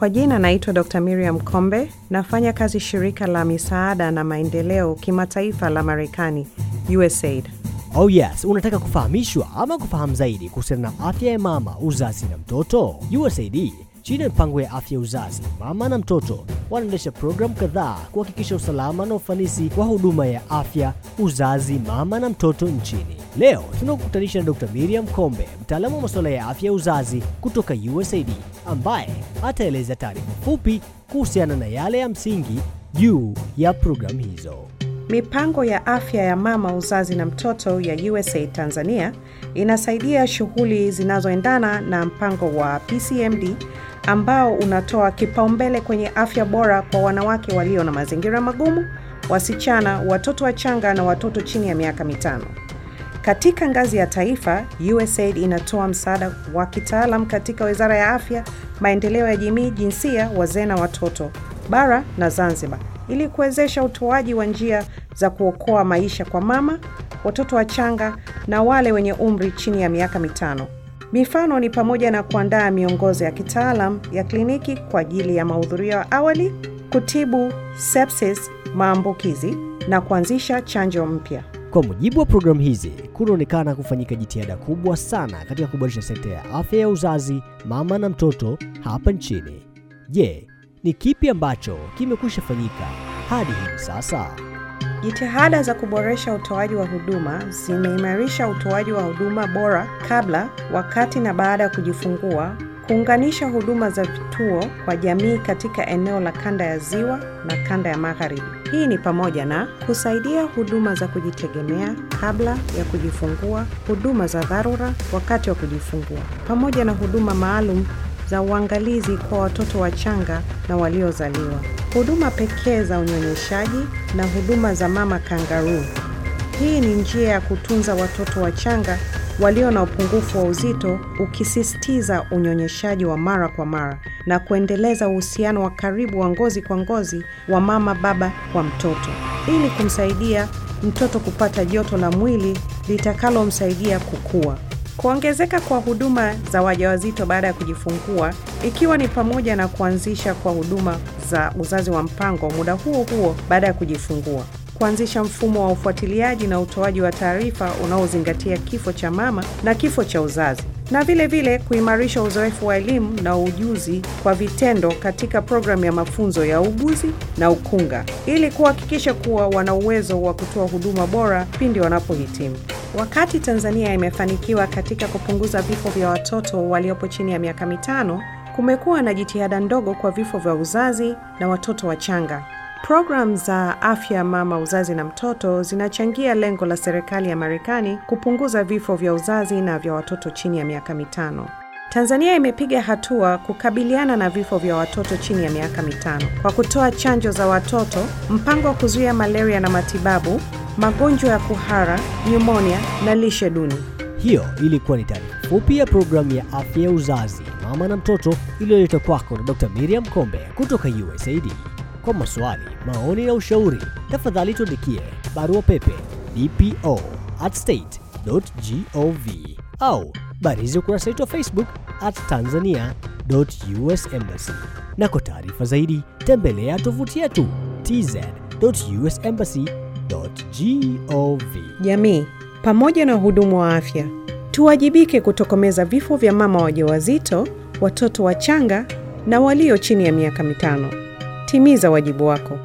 Kwa jina naitwa Dr. Miriam Kombe, nafanya kazi shirika la misaada na maendeleo kimataifa la Marekani, USAID. Oh yes, unataka kufahamishwa ama kufahamu zaidi kuhusiana na afya ya mama, uzazi na mtoto? USAID chini ya mpango ya afya ya uzazi, mama na mtoto wanaendesha programu kadhaa kuhakikisha usalama na ufanisi wa huduma ya afya, uzazi, mama na mtoto nchini. Leo tunakukutanisha na Dr. Miriam Kombe, mtaalamu wa masuala ya afya ya uzazi kutoka USAID, ambaye ataeleza taarifa fupi kuhusiana na yale ya msingi juu ya programu hizo. Mipango ya afya ya mama, uzazi na mtoto ya USAID Tanzania inasaidia shughuli zinazoendana na mpango wa PCMD ambao unatoa kipaumbele kwenye afya bora kwa wanawake walio na mazingira magumu, wasichana, watoto wachanga na watoto chini ya miaka mitano. Katika ngazi ya taifa, USAID inatoa msaada wa kitaalam katika Wizara ya Afya, Maendeleo ya Jamii, Jinsia, Wazee na Watoto Bara na Zanzibar ili kuwezesha utoaji wa njia za kuokoa maisha kwa mama, watoto wachanga na wale wenye umri chini ya miaka mitano. Mifano ni pamoja na kuandaa miongozo ya kitaalam ya kliniki kwa ajili ya mahudhurio ya awali, kutibu sepsis, maambukizi na kuanzisha chanjo mpya. Kwa mujibu wa programu hizi, kunaonekana kufanyika jitihada kubwa sana katika kuboresha sekta ya afya ya uzazi, mama na mtoto hapa nchini. Je, ni kipi ambacho kimekwisha fanyika hadi hivi sasa? Jitihada za kuboresha utoaji wa huduma zimeimarisha utoaji wa huduma bora kabla, wakati na baada ya kujifungua, kuunganisha huduma za vituo kwa jamii katika eneo la kanda ya Ziwa na kanda ya Magharibi. Hii ni pamoja na kusaidia huduma za kujitegemea kabla ya kujifungua, huduma za dharura wakati wa kujifungua, pamoja na huduma maalum za uangalizi kwa watoto wachanga na waliozaliwa, huduma pekee za unyonyeshaji na huduma za mama kangaroo. Hii ni njia ya kutunza watoto wachanga walio na upungufu wa uzito, ukisisitiza unyonyeshaji wa mara kwa mara na kuendeleza uhusiano wa karibu wa ngozi kwa ngozi wa mama baba kwa mtoto, ili kumsaidia mtoto kupata joto la mwili litakalomsaidia kukua. Kuongezeka kwa huduma za wajawazito baada ya kujifungua ikiwa ni pamoja na kuanzisha kwa huduma za uzazi wa mpango muda huo huo baada ya kujifungua, kuanzisha mfumo wa ufuatiliaji na utoaji wa taarifa unaozingatia kifo cha mama na kifo cha uzazi, na vile vile kuimarisha uzoefu wa elimu na ujuzi kwa vitendo katika programu ya mafunzo ya uuguzi na ukunga ili kuhakikisha kuwa wana uwezo wa kutoa huduma bora pindi wanapohitimu. Wakati Tanzania imefanikiwa katika kupunguza vifo vya watoto waliopo chini ya miaka mitano, kumekuwa na jitihada ndogo kwa vifo vya uzazi na watoto wachanga. Programu za afya mama, uzazi na mtoto zinachangia lengo la serikali ya Marekani kupunguza vifo vya uzazi na vya watoto chini ya miaka mitano. Tanzania imepiga hatua kukabiliana na vifo vya watoto chini ya miaka mitano kwa kutoa chanjo za watoto, mpango wa kuzuia malaria na matibabu, magonjwa ya kuhara, nyumonia na lishe duni. Hiyo ilikuwa ni taarifa fupi ya programu ya afya ya uzazi, mama na mtoto iliyoletwa kwako na Dr. Miriam Kombe kutoka USAID. Kwa maswali, maoni na ushauri, tafadhali tuandikie barua pepe dpo at state.gov au barizi ukurasa wetu wa Facebook at tanzania.usembassy. Na kwa taarifa zaidi tembelea tovuti yetu tz.usembassy.gov. Jamii pamoja na wahudumu wa afya tuwajibike kutokomeza vifo vya mama wajawazito, watoto wachanga na walio chini ya miaka mitano. Timiza wajibu wako.